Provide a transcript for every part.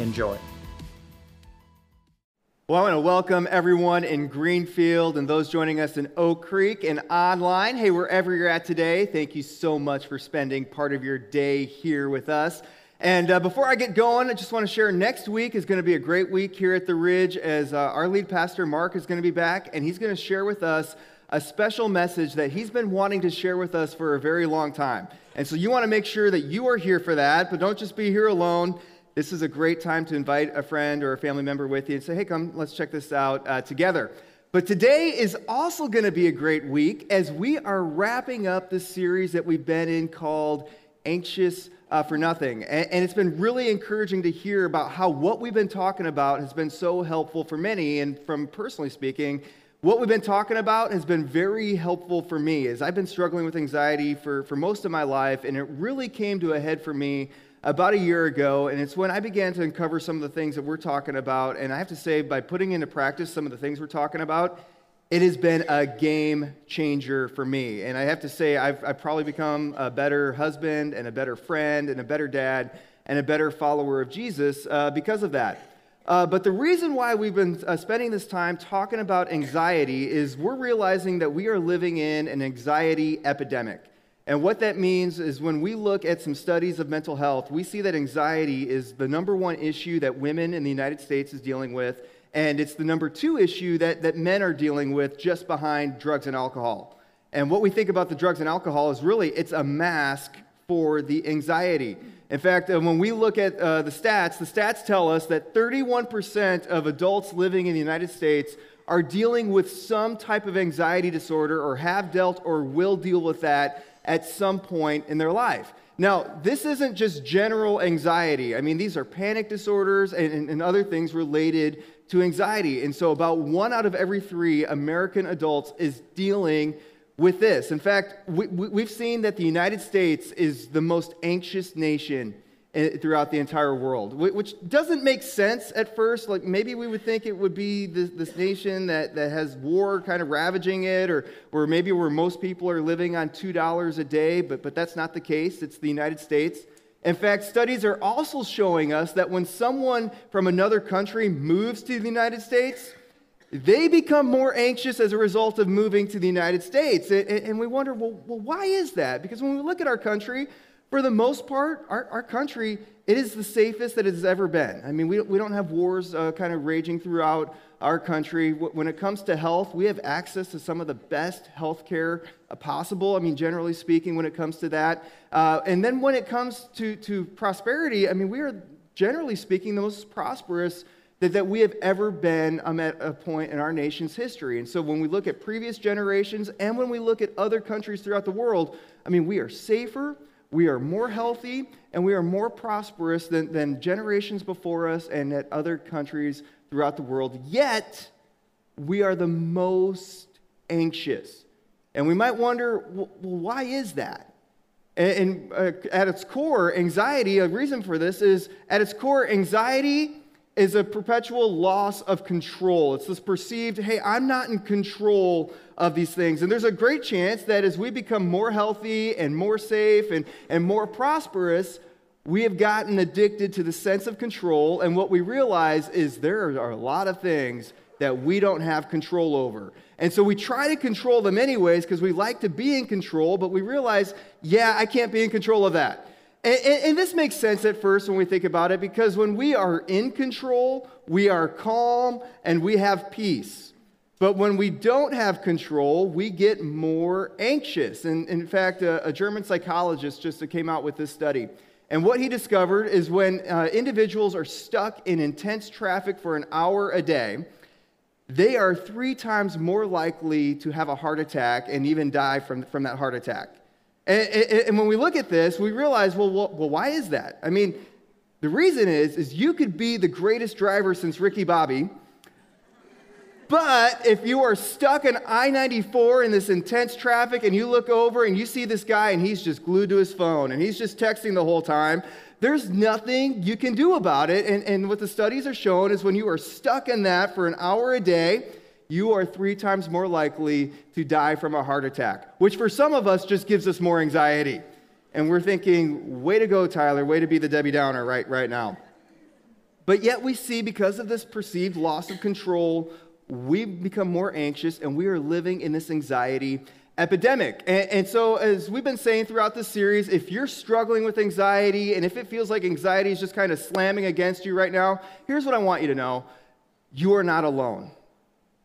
Enjoy. Well, I want to welcome everyone in Greenfield and those joining us in Oak Creek and online. Hey, wherever you're at today, thank you so much for spending part of your day here with us. And uh, before I get going, I just want to share next week is going to be a great week here at the Ridge as uh, our lead pastor, Mark, is going to be back and he's going to share with us a special message that he's been wanting to share with us for a very long time. And so you want to make sure that you are here for that, but don't just be here alone this is a great time to invite a friend or a family member with you and say, hey, come, let's check this out uh, together. But today is also going to be a great week as we are wrapping up the series that we've been in called Anxious uh, for Nothing. And, and it's been really encouraging to hear about how what we've been talking about has been so helpful for many. And from personally speaking, what we've been talking about has been very helpful for me as I've been struggling with anxiety for, for most of my life. And it really came to a head for me about a year ago, and it's when I began to uncover some of the things that we're talking about. And I have to say, by putting into practice some of the things we're talking about, it has been a game changer for me. And I have to say, I've, I've probably become a better husband and a better friend and a better dad and a better follower of Jesus uh, because of that. Uh, but the reason why we've been uh, spending this time talking about anxiety is we're realizing that we are living in an anxiety epidemic. And what that means is when we look at some studies of mental health, we see that anxiety is the number one issue that women in the United States is dealing with, and it's the number two issue that, that men are dealing with just behind drugs and alcohol. And what we think about the drugs and alcohol is really it's a mask for the anxiety. In fact, uh, when we look at uh, the stats, the stats tell us that 31% of adults living in the United States are dealing with some type of anxiety disorder or have dealt or will deal with that at some point in their life. Now, this isn't just general anxiety. I mean, these are panic disorders and, and, and, other things related to anxiety. And so, about one out of every three American adults is dealing with this. In fact, we, we've seen that the United States is the most anxious nation throughout the entire world, which doesn't make sense at first. Like maybe we would think it would be this, this, nation that, that has war kind of ravaging it, or, or maybe where most people are living on $2 a day, but, but that's not the case. It's the United States. In fact, studies are also showing us that when someone from another country moves to the United States, they become more anxious as a result of moving to the United States. And we wonder, well, well why is that? Because when we look at our country, for the most part, our, our country, it is the safest that it has ever been. I mean, we, we don't have wars uh, kind of raging throughout our country. When it comes to health, we have access to some of the best health care uh, possible. I mean, generally speaking, when it comes to that. Uh, and then when it comes to, to prosperity, I mean, we are generally speaking the most prosperous that, that we have ever been um, at a point in our nation's history. And so when we look at previous generations and when we look at other countries throughout the world, I mean, we are safer, we are more healthy and we are more prosperous than, than generations before us and at other countries throughout the world. Yet, we are the most anxious. And we might wonder, well, why is that? And, uh, at its core, anxiety, a reason for this is at its core, anxiety is a perpetual loss of control. It's this perceived, hey, I'm not in control of these things. And there's a great chance that as we become more healthy and more safe and, and more prosperous, we have gotten addicted to the sense of control. And what we realize is there are a lot of things that we don't have control over. And so we try to control them anyways because we like to be in control, but we realize, yeah, I can't be in control of that. And, and, and, this makes sense at first when we think about it because when we are in control, we are calm and we have peace. But when we don't have control, we get more anxious. And in fact, a, a German psychologist just came out with this study. And what he discovered is when uh, individuals are stuck in intense traffic for an hour a day, they are three times more likely to have a heart attack and even die from, from that heart attack. And, and, when we look at this, we realize, well, well, well, why is that? I mean, The reason is, is you could be the greatest driver since Ricky Bobby, but if you are stuck in I 94 in this intense traffic and you look over and you see this guy and he's just glued to his phone and he's just texting the whole time, there's nothing you can do about it. And, and what the studies are showing is when you are stuck in that for an hour a day, you are three times more likely to die from a heart attack, which for some of us just gives us more anxiety. And we're thinking, way to go, Tyler, way to be the Debbie Downer right, right now. But yet we see, because of this perceived loss of control, we become more anxious and we are living in this anxiety epidemic. And, and, so, as we've been saying throughout this series, if you're struggling with anxiety and if it feels like anxiety is just kind of slamming against you right now, here's what I want you to know you are not alone.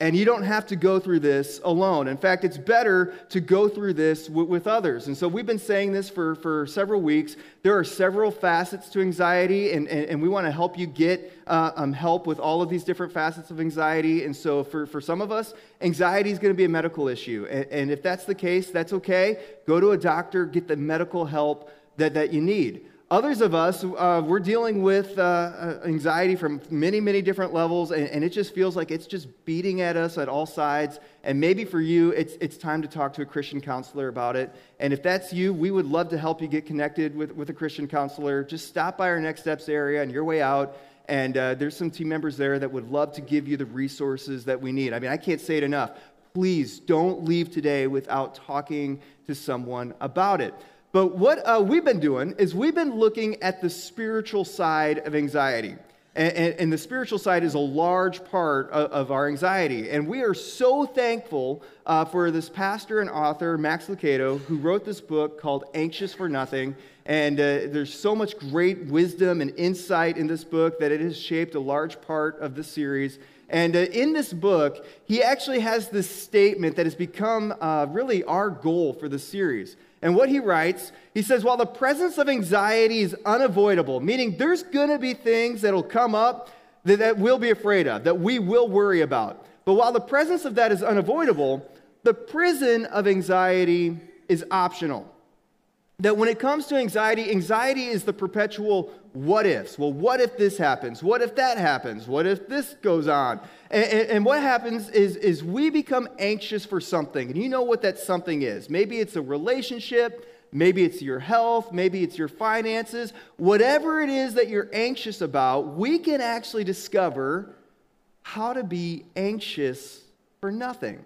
And you don't have to go through this alone. In fact, it's better to go through this w- with others. And so we've been saying this for, for several weeks. There are several facets to anxiety, and, and, and we want to help you get uh, um, help with all of these different facets of anxiety. And so for, for some of us, anxiety is going to be a medical issue. And, and if that's the case, that's okay. Go to a doctor, get the medical help that, that you need. Others of us, uh, we're dealing with uh, uh, anxiety from many, many different levels, and, and, it just feels like it's just beating at us at all sides. And maybe for you, it's, it's time to talk to a Christian counselor about it. And if that's you, we would love to help you get connected with, with a Christian counselor. Just stop by our Next Steps area on your way out, and uh, there's some team members there that would love to give you the resources that we need. I mean, I can't say it enough. Please don't leave today without talking to someone about it. But what uh, we've been doing is we've been looking at the spiritual side of anxiety. And, and, and the spiritual side is a large part of, of, our anxiety. And we are so thankful uh, for this pastor and author, Max Lucado, who wrote this book called Anxious for Nothing. And uh, there's so much great wisdom and insight in this book that it has shaped a large part of the series. And uh, in this book, he actually has this statement that has become uh, really our goal for the series. And what he writes, he says, while the presence of anxiety is unavoidable, meaning there's going to be things that'll come up that, that we'll be afraid of, that we will worry about. But while the presence of that is unavoidable, the prison of anxiety is optional that when it comes to anxiety, anxiety is the perpetual what ifs. Well, what if this happens? What if that happens? What if this goes on? And, and, and, what happens is, is we become anxious for something. And you know what that something is. Maybe it's a relationship, maybe it's your health, maybe it's your finances. Whatever it is that you're anxious about, we can actually discover how to be anxious for nothing.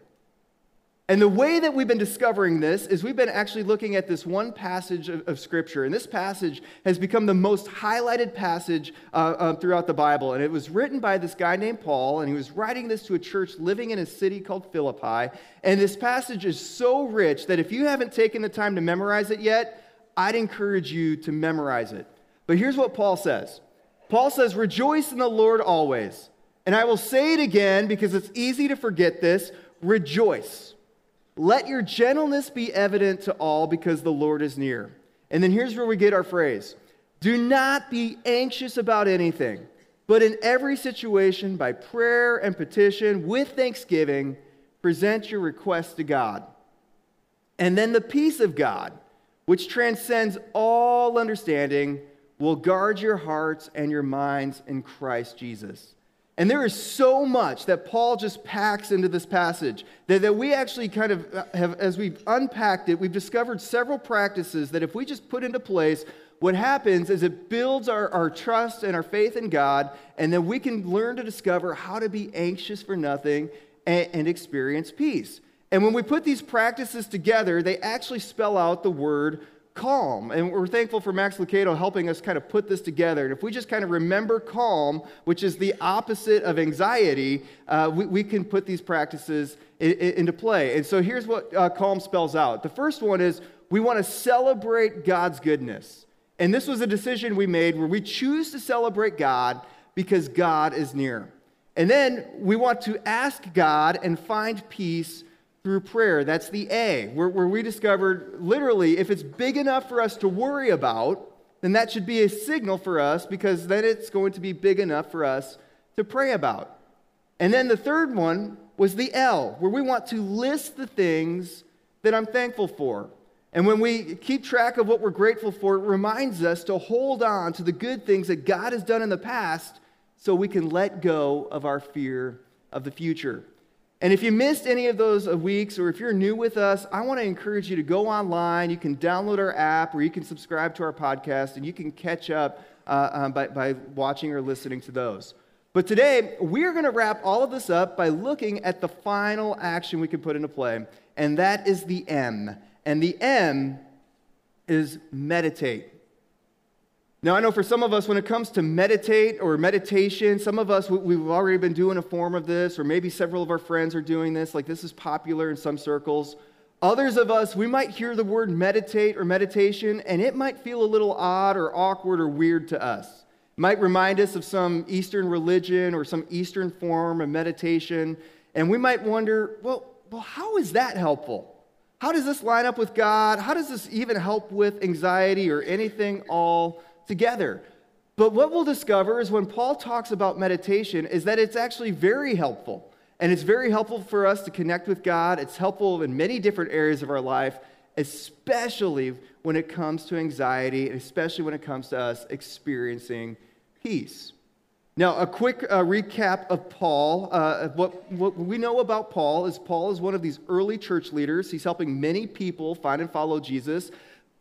And the way that we've been discovering this is we've been actually looking at this one passage of, of Scripture. And this passage has become the most highlighted passage uh, uh, throughout the Bible. And it was written by this guy named Paul, and he was writing this to a church living in a city called Philippi. And this passage is so rich that if you haven't taken the time to memorize it yet, I'd encourage you to memorize it. But here's what Paul says Paul says, Rejoice in the Lord always. And I will say it again because it's easy to forget this rejoice. Let your gentleness be evident to all because the Lord is near. And then here's where we get our phrase Do not be anxious about anything, but in every situation, by prayer and petition, with thanksgiving, present your requests to God. And then the peace of God, which transcends all understanding, will guard your hearts and your minds in Christ Jesus. And there is so much that Paul just packs into this passage that, that we actually kind of uh, have, as we've unpacked it, we've discovered several practices that if we just put into place, what happens is it builds our, our trust and our faith in God, and then we can learn to discover how to be anxious for nothing and, and experience peace. And when we put these practices together, they actually spell out the word calm. And we're thankful for Max Lucado helping us kind of put this together. And if we just kind of remember calm, which is the opposite of anxiety, uh, we, we, can put these practices in, in, into play. And so here's what uh, calm spells out the first one is we want to celebrate God's goodness. And this was a decision we made where we choose to celebrate God because God is near. And then we want to ask God and find peace through prayer. That's the A, where, where we discovered literally if it's big enough for us to worry about, then that should be a signal for us because then it's going to be big enough for us to pray about. And then the third one was the L, where we want to list the things that I'm thankful for. And when we keep track of what we're grateful for, it reminds us to hold on to the good things that God has done in the past so we can let go of our fear of the future. And if you missed any of those weeks, or if you're new with us, I want to encourage you to go online. You can download our app, or you can subscribe to our podcast, and you can catch up uh, um, by, by watching or listening to those. But today, we're going to wrap all of this up by looking at the final action we can put into play, and that is the M. And the M is meditate. Now, I know for some of us, when it comes to meditate or meditation, some of us, we've already been doing a form of this, or maybe several of our friends are doing this. Like, this is popular in some circles. Others of us, we might hear the word meditate or meditation, and it might feel a little odd or awkward or weird to us It might remind us of some Eastern religion or some Eastern form of meditation. And we might wonder, well, well, how is that helpful? How does this line up with God? How does this even help with anxiety or anything all together? But what we'll discover is when Paul talks about meditation is that it's actually very helpful. And it's very helpful for us to connect with God. It's helpful in many different areas of our life, especially when it comes to anxiety, and especially when it comes to us experiencing peace. Now, a quick uh, recap of Paul. Uh, what, what we know about Paul is Paul is one of these early church leaders. He's helping many people find and follow Jesus,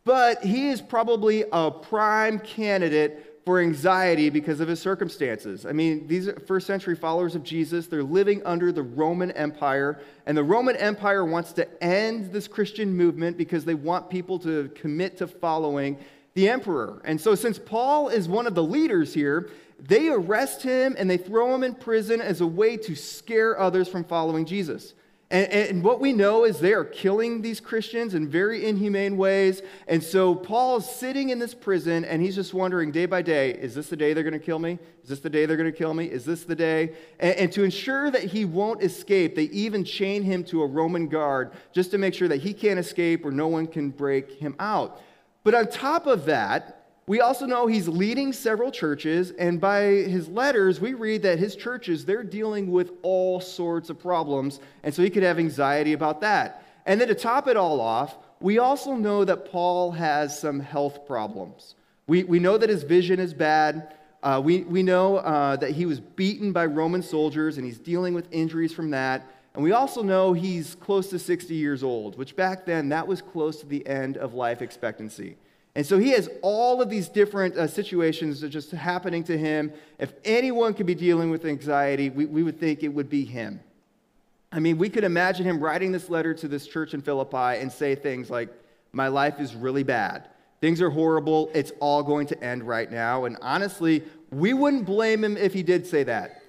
but he is probably a prime candidate for anxiety because of his circumstances. I mean, these first century followers of Jesus, they're living under the Roman Empire, and the Roman Empire wants to end this Christian movement because they want people to commit to following the emperor. And so, since Paul is one of the leaders here, they arrest him and they throw him in prison as a way to scare others from following Jesus. And, and, what we know is they are killing these Christians in very inhumane ways. And so Paul's sitting in this prison and he's just wondering day by day is this the day they're going to kill me? Is this the day they're going to kill me? Is this the day? And, and to ensure that he won't escape, they even chain him to a Roman guard just to make sure that he can't escape or no one can break him out. But on top of that, we also know he's leading several churches, and by his letters, we read that his churches, they're dealing with all sorts of problems, and so he could have anxiety about that. And then to top it all off, we also know that Paul has some health problems. We, we know that his vision is bad. Uh, we, we know uh, that he was beaten by Roman soldiers, and he's dealing with injuries from that. And we also know he's close to 60 years old, which back then, that was close to the end of life expectancy. And so he has all of these different uh, situations that are just happening to him. If anyone could be dealing with anxiety, we, we would think it would be him. I mean, we could imagine him writing this letter to this church in Philippi and say things like, My life is really bad. Things are horrible. It's all going to end right now. And honestly, we wouldn't blame him if he did say that.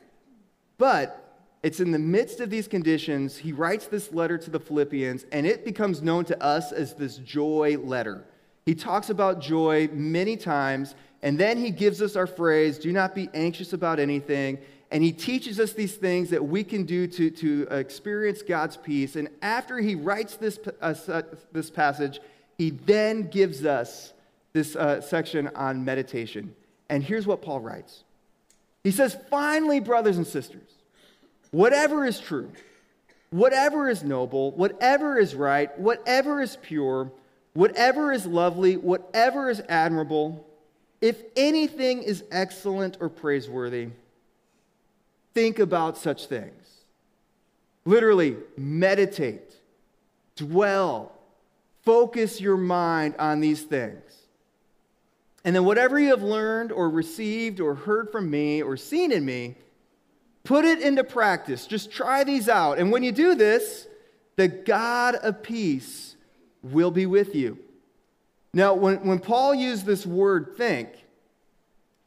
But it's in the midst of these conditions, he writes this letter to the Philippians, and it becomes known to us as this joy letter. He talks about joy many times, and then he gives us our phrase, do not be anxious about anything. And he teaches us these things that we can do to, to experience God's peace. And after he writes this, uh, this passage, he then gives us this uh, section on meditation. And here's what Paul writes He says, Finally, brothers and sisters, whatever is true, whatever is noble, whatever is right, whatever is pure, Whatever is lovely, whatever is admirable, if anything is excellent or praiseworthy, think about such things. Literally, meditate, dwell, focus your mind on these things. And then, whatever you have learned or received or heard from me or seen in me, put it into practice. Just try these out. And when you do this, the God of peace will be with you. Now, when, when Paul used this word think,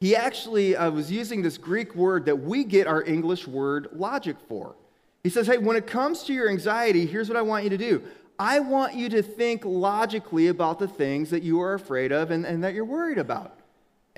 he actually uh, was using this Greek word that we get our English word logic for. He says, Hey, when it comes to your anxiety, here's what I want you to do. I want you to think logically about the things that you are afraid of and, and that you're worried about.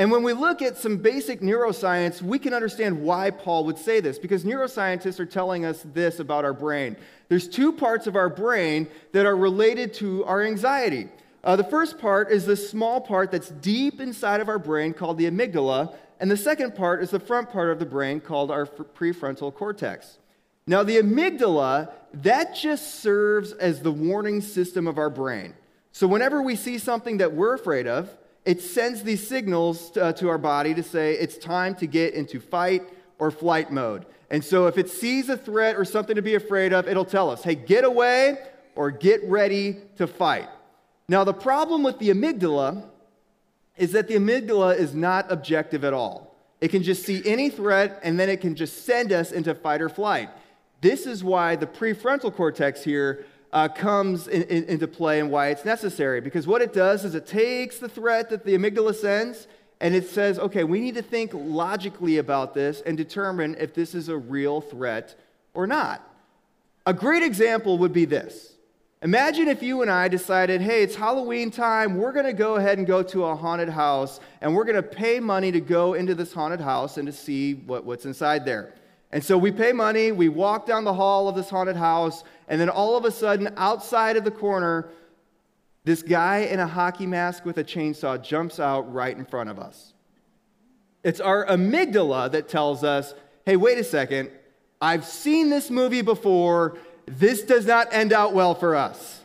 And when we look at some basic neuroscience, we can understand why Paul would say this because neuroscientists are telling us this about our brain. There's two parts of our brain that are related to our anxiety. Uh, the first part is this small part that's deep inside of our brain called the amygdala, and the second part is the front part of the brain called our prefrontal cortex. Now, the amygdala, that just serves as the warning system of our brain. So whenever we see something that we're afraid of, it sends these signals uh, to our body to say it's time to get into fight or flight mode. And so if it sees a threat or something to be afraid of, it'll tell us, hey, get away or get ready to fight. Now, the problem with the amygdala is that the amygdala is not objective at all. It can just see any threat and then it can just send us into fight or flight. This is why the prefrontal cortex here uh, comes in, in, into play and why it's necessary. Because what it does is it takes the threat that the amygdala sends and it says, okay, we need to think logically about this and determine if this is a real threat or not. A great example would be this. Imagine if you and I decided, hey, it's Halloween time, we're going to go ahead and go to a haunted house, and we're going to pay money to go into this haunted house and to see what, what's inside there. And so we pay money, we walk down the hall of this haunted house, and then all of a sudden, outside of the corner, this guy in a hockey mask with a chainsaw jumps out right in front of us. It's our amygdala that tells us, hey, wait a second, I've seen this movie before. This does not end out well for us.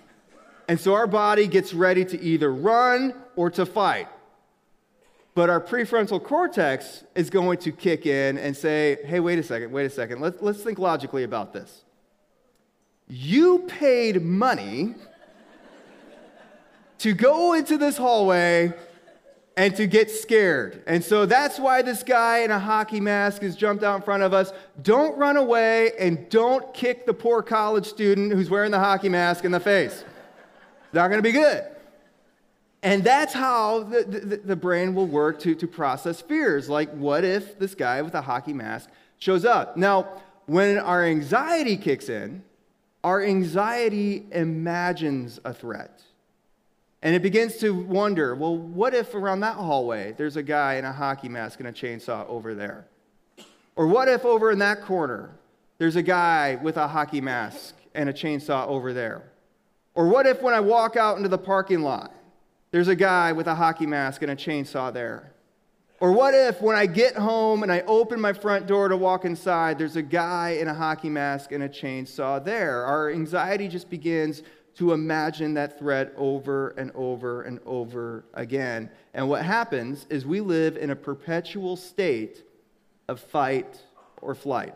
And so our body gets ready to either run or to fight. But our prefrontal cortex is going to kick in and say, hey, wait a second, wait a second, let's, let's think logically about this. You paid money to go into this hallway and to get scared. And so that's why this guy in a hockey mask has jumped out in front of us. Don't run away and don't kick the poor college student who's wearing the hockey mask in the face. It's not going to be good. And that's how the, the, the, brain will work to, to process fears. Like, what if this guy with a hockey mask shows up? Now, when our anxiety kicks in, our anxiety imagines a threat. And it begins to wonder well, what if around that hallway there's a guy in a hockey mask and a chainsaw over there? Or what if over in that corner there's a guy with a hockey mask and a chainsaw over there? Or what if when I walk out into the parking lot, there's a guy with a hockey mask and a chainsaw there? Or what if when I get home and I open my front door to walk inside, there's a guy in a hockey mask and a chainsaw there? Our anxiety just begins to imagine that threat over and over and over again. And what happens is we live in a perpetual state of fight or flight.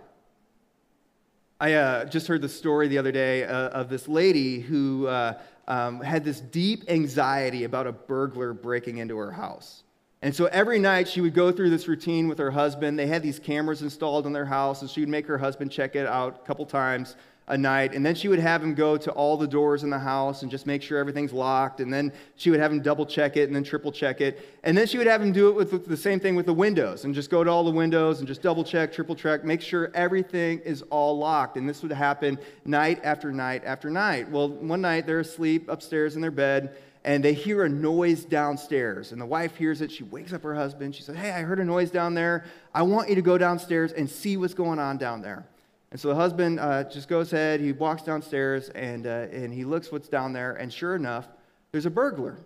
I uh, just heard the story the other day uh, of this lady who uh, um, had this deep anxiety about a burglar breaking into her house. And so every night she would go through this routine with her husband. They had these cameras installed in their house, and she would make her husband check it out a couple times a night. And then she would have him go to all the doors in the house and just make sure everything's locked. And then she would have him double check it and then triple check it. And then she would have him do it with the same thing with the windows and just go to all the windows and just double check, triple check, make sure everything is all locked. And this would happen night after night after night. Well, one night they're asleep upstairs in their bed and they hear a noise downstairs. And the wife hears it. She wakes up her husband. She says, Hey, I heard a noise down there. I want you to go downstairs and see what's going on down there. And so the husband uh, just goes ahead, he walks downstairs, and, uh, and he looks what's down there, and sure enough, there's a burglar.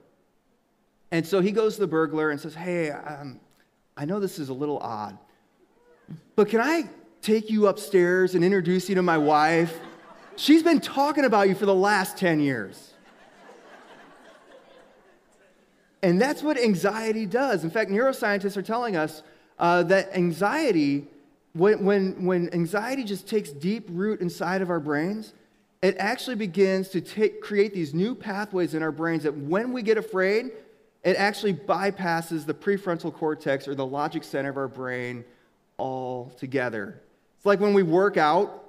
And so he goes to the burglar and says, Hey, um, I know this is a little odd, but can I take you upstairs and introduce you to my wife? She's been talking about you for the last 10 years. And that's what anxiety does. In fact, neuroscientists are telling us uh, that anxiety when, when, when anxiety just takes deep root inside of our brains, it actually begins to take, create these new pathways in our brains that when we get afraid, it actually bypasses the prefrontal cortex or the logic center of our brain altogether. It's like when we work out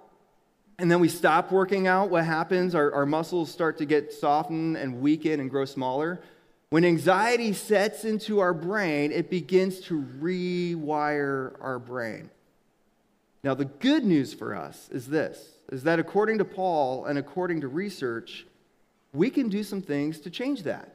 and then we stop working out, what happens? Our, our muscles start to get softened and weaken and grow smaller. When anxiety sets into our brain, it begins to rewire our brain. Now, the good news for us is this is that according to Paul and according to research, we can do some things to change that.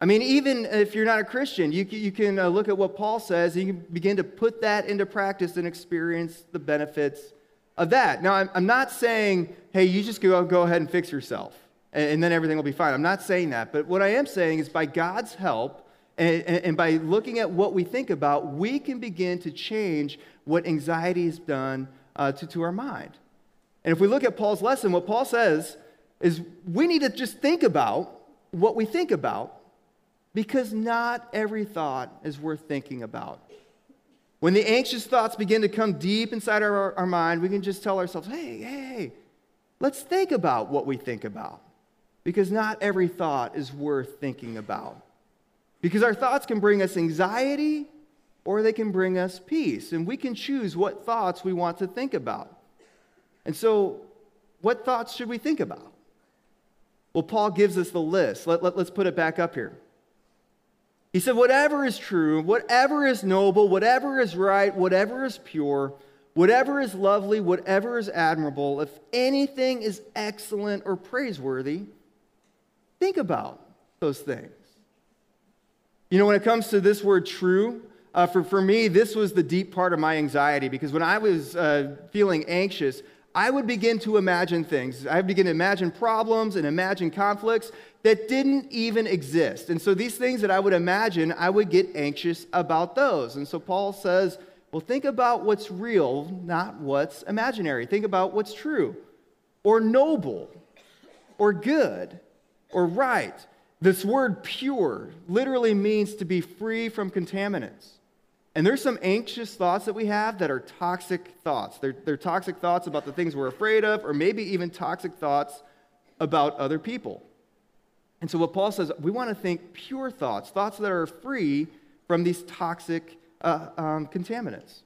I mean, even if you're not a Christian, you you can uh, look at what Paul says and you can begin to put that into practice and experience the benefits of that. Now, I'm, I'm not saying, hey, you just go, go ahead and fix yourself and, and then everything will be fine. I'm not saying that. But what I am saying is by God's help, and, and, by looking at what we think about, we can begin to change what anxiety has done uh, to, to our mind. And if we look at Paul's lesson, what Paul says is we need to just think about what we think about because not every thought is worth thinking about. When the anxious thoughts begin to come deep inside our, our mind, we can just tell ourselves, hey, hey, hey, let's think about what we think about. Because not every thought is worth thinking about. Because our thoughts can bring us anxiety or they can bring us peace. And we can choose what thoughts we want to think about. And so, what thoughts should we think about? Well, Paul gives us the list. Let, let, let's put it back up here. He said, Whatever is true, whatever is noble, whatever is right, whatever is pure, whatever is lovely, whatever is admirable, if anything is excellent or praiseworthy, think about those things. You know, when it comes to this word true, uh, for, for me, this was the deep part of my anxiety because when I was uh, feeling anxious, I would begin to imagine things. I would begin to imagine problems and imagine conflicts that didn't even exist. And so these things that I would imagine, I would get anxious about those. And so Paul says, well, think about what's real, not what's imaginary. Think about what's true, or noble, or good, or right. This word pure literally means to be free from contaminants. And there's some anxious thoughts that we have that are toxic thoughts. They're, they're toxic thoughts about the things we're afraid of, or maybe even toxic thoughts about other people. And so, what Paul says, we want to think pure thoughts, thoughts that are free from these toxic uh, um, contaminants.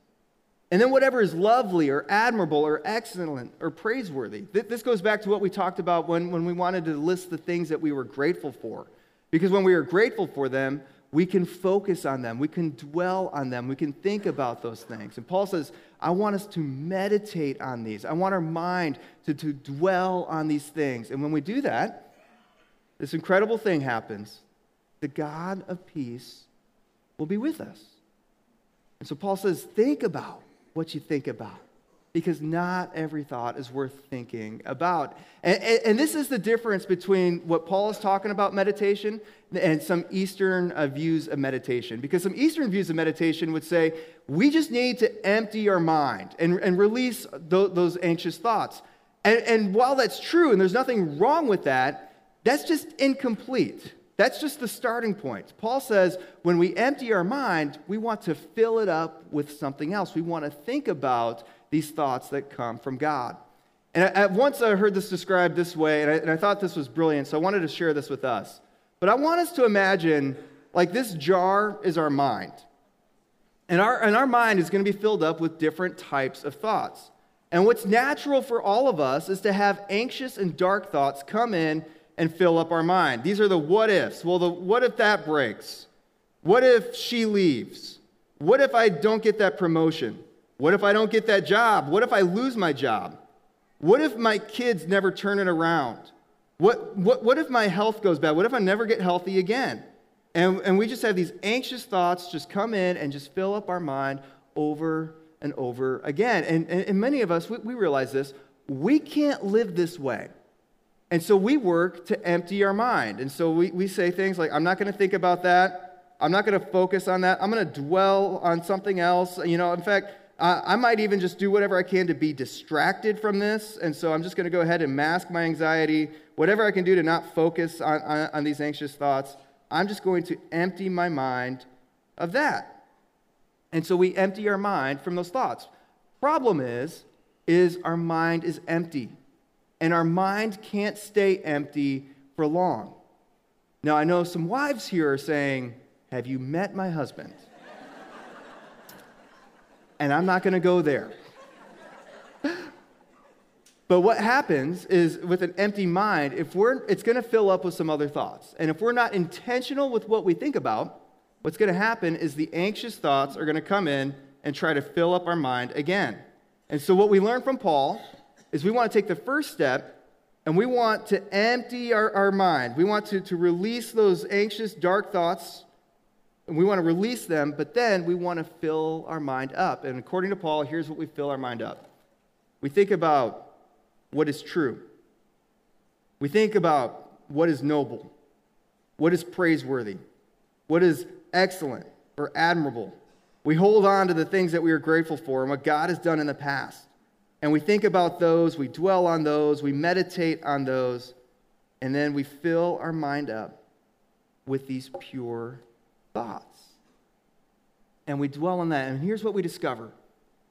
And then, whatever is lovely or admirable or excellent or praiseworthy. This goes back to what we talked about when, when we wanted to list the things that we were grateful for. Because when we are grateful for them, we can focus on them. We can dwell on them. We can think about those things. And Paul says, I want us to meditate on these. I want our mind to, to dwell on these things. And when we do that, this incredible thing happens. The God of peace will be with us. And so Paul says, think about what you think about because not every thought is worth thinking about. And, and, and, this is the difference between what Paul is talking about meditation and some Eastern uh, views of meditation. Because some Eastern views of meditation would say, we just need to empty our mind and, and release th- those anxious thoughts. And, and while that's true, and there's nothing wrong with that, that's just incomplete. That's just the starting point. Paul says when we empty our mind, we want to fill it up with something else. We want to think about these thoughts that come from God. And once I heard this described this way, and I, and I thought this was brilliant, so I wanted to share this with us. But I want us to imagine like this jar is our mind. And our, and our mind is going to be filled up with different types of thoughts. And what's natural for all of us is to have anxious and dark thoughts come in and fill up our mind. These are the what ifs. Well, the what if that breaks? What if she leaves? What if I don't get that promotion? What if I don't get that job? What if I lose my job? What if my kids never turn it around? What, what, what if my health goes bad? What if I never get healthy again? And, and we just have these anxious thoughts just come in and just fill up our mind over and over again. And, and, and many of us, we, we realize this, we can't live this way. And so we work to empty our mind. And so we, we say things like, I'm not going to think about that. I'm not going to focus on that. I'm going to dwell on something else. You know, in fact, I might even just do whatever I can to be distracted from this. And so I'm just going to go ahead and mask my anxiety, whatever I can do to not focus on, on, on these anxious thoughts. I'm just going to empty my mind of that. And so we empty our mind from those thoughts. Problem is, is our mind is empty. And our mind can't stay empty for long. Now, I know some wives here are saying, Have you met my husband? and I'm not going to go there. But what happens is with an empty mind, if we're, it's going to fill up with some other thoughts. And if we're not intentional with what we think about, what's going to happen is the anxious thoughts are going to come in and try to fill up our mind again. And so, what we learn from Paul is we want to take the first step and we want to empty our, our mind. We want to, to release those anxious, dark thoughts and we want to release them, but then we want to fill our mind up. And according to Paul, here's what we fill our mind up we think about what is true, we think about what is noble, what is praiseworthy, what is excellent or admirable. We hold on to the things that we are grateful for and what God has done in the past. And we think about those, we dwell on those, we meditate on those, and then we fill our mind up with these pure thoughts. And we dwell on that. And here's what we discover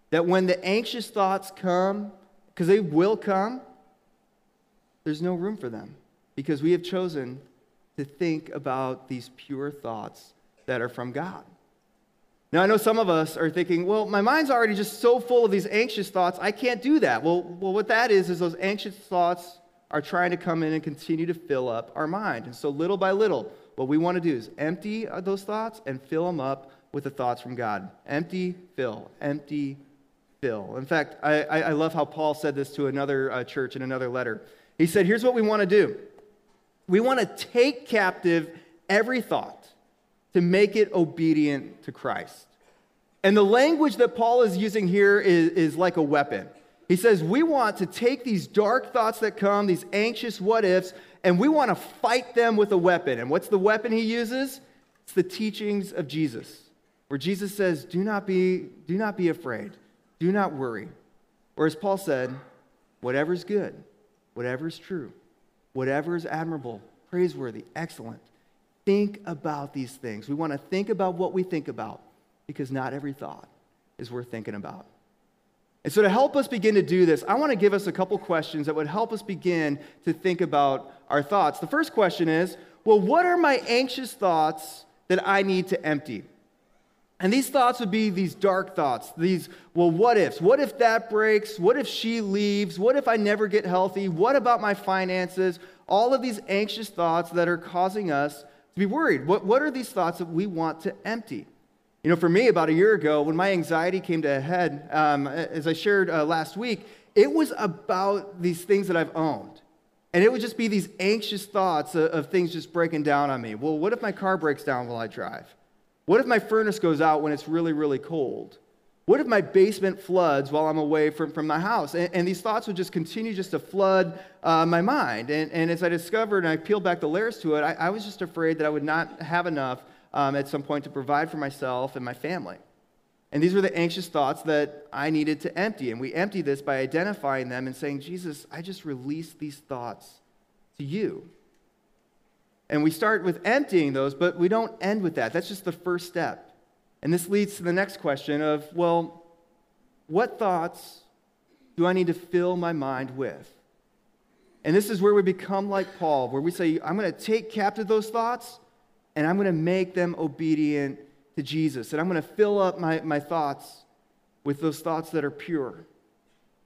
that when the anxious thoughts come, because they will come, there's no room for them because we have chosen to think about these pure thoughts that are from God. Now, I know some of us are thinking, well, my mind's already just so full of these anxious thoughts, I can't do that. Well, well, what that is, is those anxious thoughts are trying to come in and continue to fill up our mind. And so, little by little, what we want to do is empty those thoughts and fill them up with the thoughts from God. Empty, fill, empty, fill. In fact, I, I love how Paul said this to another uh, church in another letter. He said, Here's what we want to do we want to take captive every thought to make it obedient to Christ. And the language that Paul is using here is, is like a weapon. He says, We want to take these dark thoughts that come, these anxious what ifs, and we want to fight them with a weapon. And what's the weapon he uses? It's the teachings of Jesus, where Jesus says, Do not be, do not be afraid, do not worry. Or as Paul said, whatever's good, whatever's true, whatever is admirable, praiseworthy, excellent. Think about these things. We want to think about what we think about because not every thought is worth thinking about. And so, to help us begin to do this, I want to give us a couple questions that would help us begin to think about our thoughts. The first question is well, what are my anxious thoughts that I need to empty? And these thoughts would be these dark thoughts, these, well, what ifs? What if that breaks? What if she leaves? What if I never get healthy? What about my finances? All of these anxious thoughts that are causing us to be worried. What, what are these thoughts that we want to empty? You know, for me, about a year ago, when my anxiety came to a head, um, as I shared uh, last week, it was about these things that I've owned. And it would just be these anxious thoughts of, of things just breaking down on me. Well, what if my car breaks down while I drive? What if my furnace goes out when it's really, really cold? What if my basement floods while I'm away from, from my house? And, and these thoughts would just continue just to flood uh, my mind. And, and as I discovered and I peeled back the layers to it, I, I was just afraid that I would not have enough um, at some point to provide for myself and my family. And these were the anxious thoughts that I needed to empty. And we empty this by identifying them and saying, Jesus, I just release these thoughts to you. And we start with emptying those, but we don't end with that. That's just the first step. And this leads to the next question of, well, what thoughts do I need to fill my mind with? And this is where we become like Paul, where we say, I'm going to take captive those thoughts and I'm going to make them obedient to Jesus. And I'm going to fill up my, my thoughts with those thoughts that are pure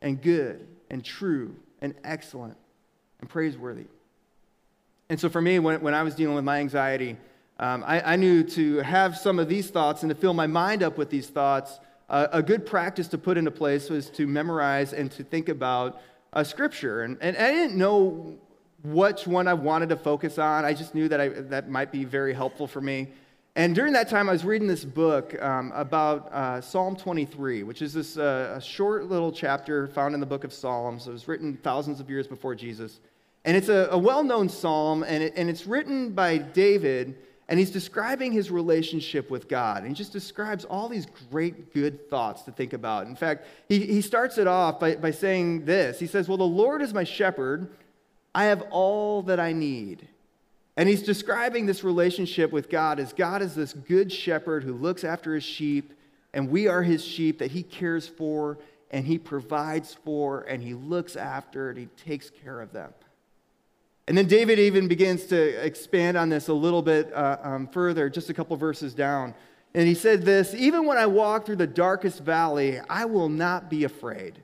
and good and true and excellent and praiseworthy. And so for me, when, when I was dealing with my anxiety, um, I, I, knew to have some of these thoughts and to fill my mind up with these thoughts, uh, a good practice to put into place was to memorize and to think about uh, Scripture. And, and I didn't know which one I wanted to focus on. I just knew that I, that might be very helpful for me. And during that time, I was reading this book um, about uh, Psalm 23, which is this uh, short little chapter found in the book of Psalms. It was written thousands of years before Jesus. And it's a, a well known psalm, and, it, and it's written by David, and he's describing his relationship with God. And he just describes all these great, good thoughts to think about. In fact, he, he starts it off by, by saying this He says, Well, the Lord is my shepherd, I have all that I need. And he's describing this relationship with God as God is this good shepherd who looks after his sheep, and we are his sheep that he cares for, and he provides for, and he looks after, and he takes care of them. And then David even begins to expand on this a little bit uh, um, further, just a couple verses down. And he said this Even when I walk through the darkest valley, I will not be afraid,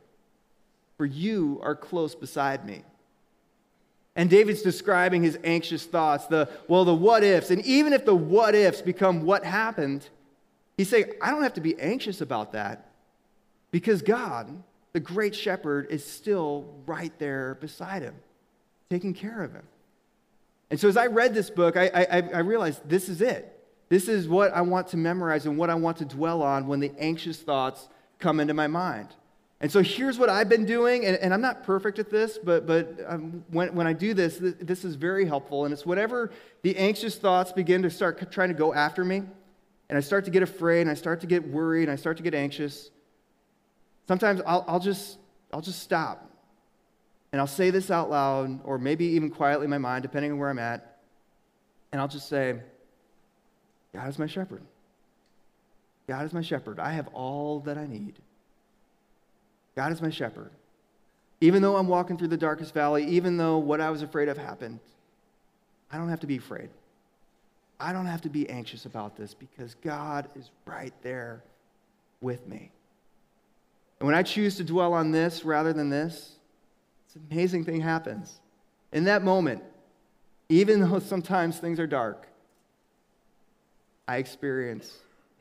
for you are close beside me. And David's describing his anxious thoughts, the, well, the what ifs. And even if the what ifs become what happened, he's saying, I don't have to be anxious about that because God, the great shepherd, is still right there beside him taking care of him. And so as I read this book, I, I, I realized this is it. This is what I want to memorize and what I want to dwell on when the anxious thoughts come into my mind. And so here's what I've been doing, and, and I'm not perfect at this, but, but um, when, when I do this, this, this is very helpful. And it's whatever the anxious thoughts begin to start trying to go after me, and I start to get afraid, and I start to get worried, and I start to get anxious, sometimes I'll, I'll, just, I'll just stop and I'll say this out loud, or maybe even quietly in my mind, depending on where I'm at. And I'll just say, God is my shepherd. God is my shepherd. I have all that I need. God is my shepherd. Even though I'm walking through the darkest valley, even though what I was afraid of happened, I don't have to be afraid. I don't have to be anxious about this because God is right there with me. And when I choose to dwell on this rather than this, an amazing thing happens. In that moment, even though sometimes things are dark, I experience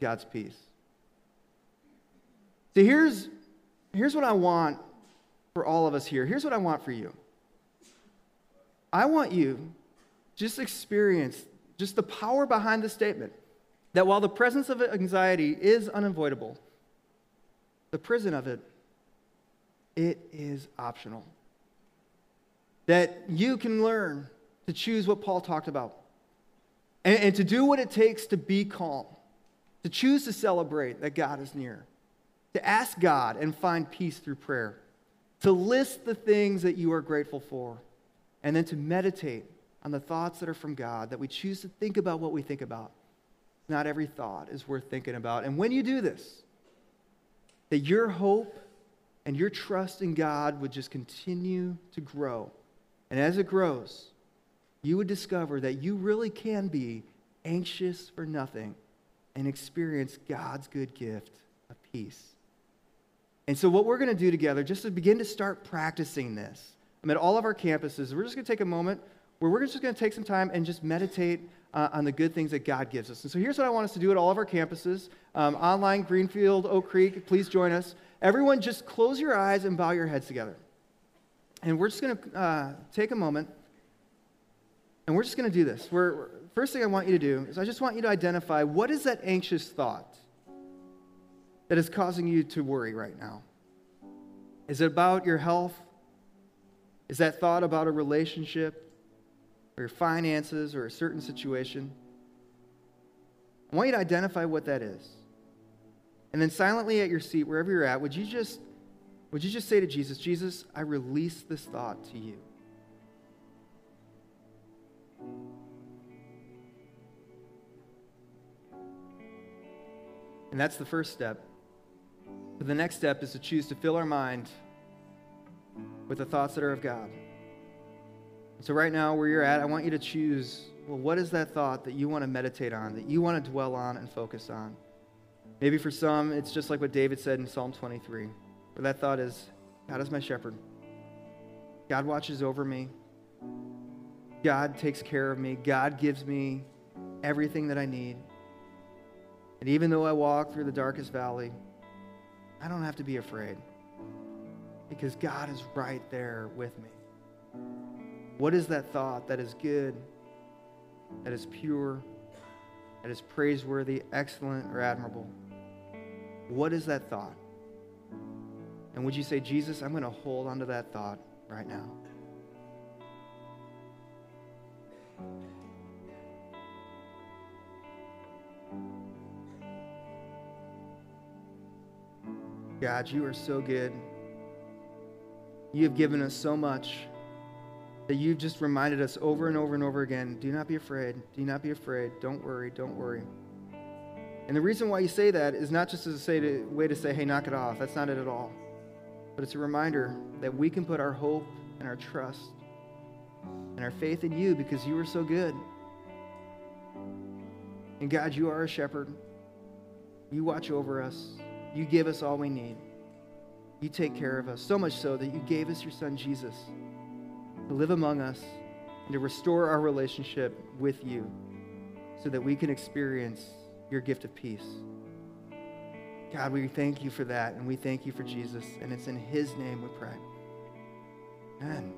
God's peace. See, here's, here's what I want for all of us here. Here's what I want for you. I want you just experience just the power behind the statement that while the presence of anxiety is unavoidable, the prison of it, it is optional. That you can learn to choose what Paul talked about and, and to do what it takes to be calm, to choose to celebrate that God is near, to ask God and find peace through prayer, to list the things that you are grateful for, and then to meditate on the thoughts that are from God, that we choose to think about what we think about. Not every thought is worth thinking about. And when you do this, that your hope and your trust in God would just continue to grow. And as it grows, you would discover that you really can be anxious for nothing and experience God's good gift of peace. And so, what we're going to do together, just to begin to start practicing this, I'm at all of our campuses, we're just going to take a moment where we're just going to take some time and just meditate uh, on the good things that God gives us. And so, here's what I want us to do at all of our campuses um, online, Greenfield, Oak Creek, please join us. Everyone, just close your eyes and bow your heads together. And we're just going to uh, take a moment and we're just going to do this. We're, first thing I want you to do is I just want you to identify what is that anxious thought that is causing you to worry right now? Is it about your health? Is that thought about a relationship or your finances or a certain situation? I want you to identify what that is. And then silently at your seat, wherever you're at, would you just would you just say to Jesus, Jesus, I release this thought to you? And that's the first step. But the next step is to choose to fill our mind with the thoughts that are of God. So, right now, where you're at, I want you to choose well, what is that thought that you want to meditate on, that you want to dwell on and focus on? Maybe for some, it's just like what David said in Psalm 23, where that thought is God is my shepherd. God watches over me. God takes care of me. God gives me everything that I need. And even though I walk through the darkest valley, I don't have to be afraid because God is right there with me. What is that thought that is good, that is pure, that is praiseworthy, excellent, or admirable? What is that thought? And would you say, Jesus, I'm going to hold onto that thought right now? God, you are so good. You have given us so much that you've just reminded us over and over and over again do not be afraid. Do not be afraid. Don't worry. Don't worry. And the reason why you say that is not just as a way to say, hey, knock it off. That's not it at all. But it's a reminder that we can put our hope and our trust and our faith in you because you are so good. And God, you are a shepherd. You watch over us. You give us all we need. You take care of us, so much so that you gave us your son Jesus to live among us and to restore our relationship with you so that we can experience your gift of peace. God, we thank you for that, and we thank you for Jesus, and it's in his name we pray. Amen.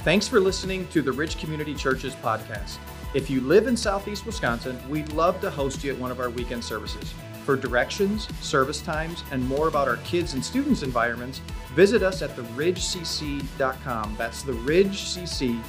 Thanks for listening to the Ridge Community Churches podcast. If you live in southeast Wisconsin, we'd love to host you at one of our weekend services. For directions, service times, and more about our kids and students' environments, visit us at theridgecc.com. That's theridgecc.com.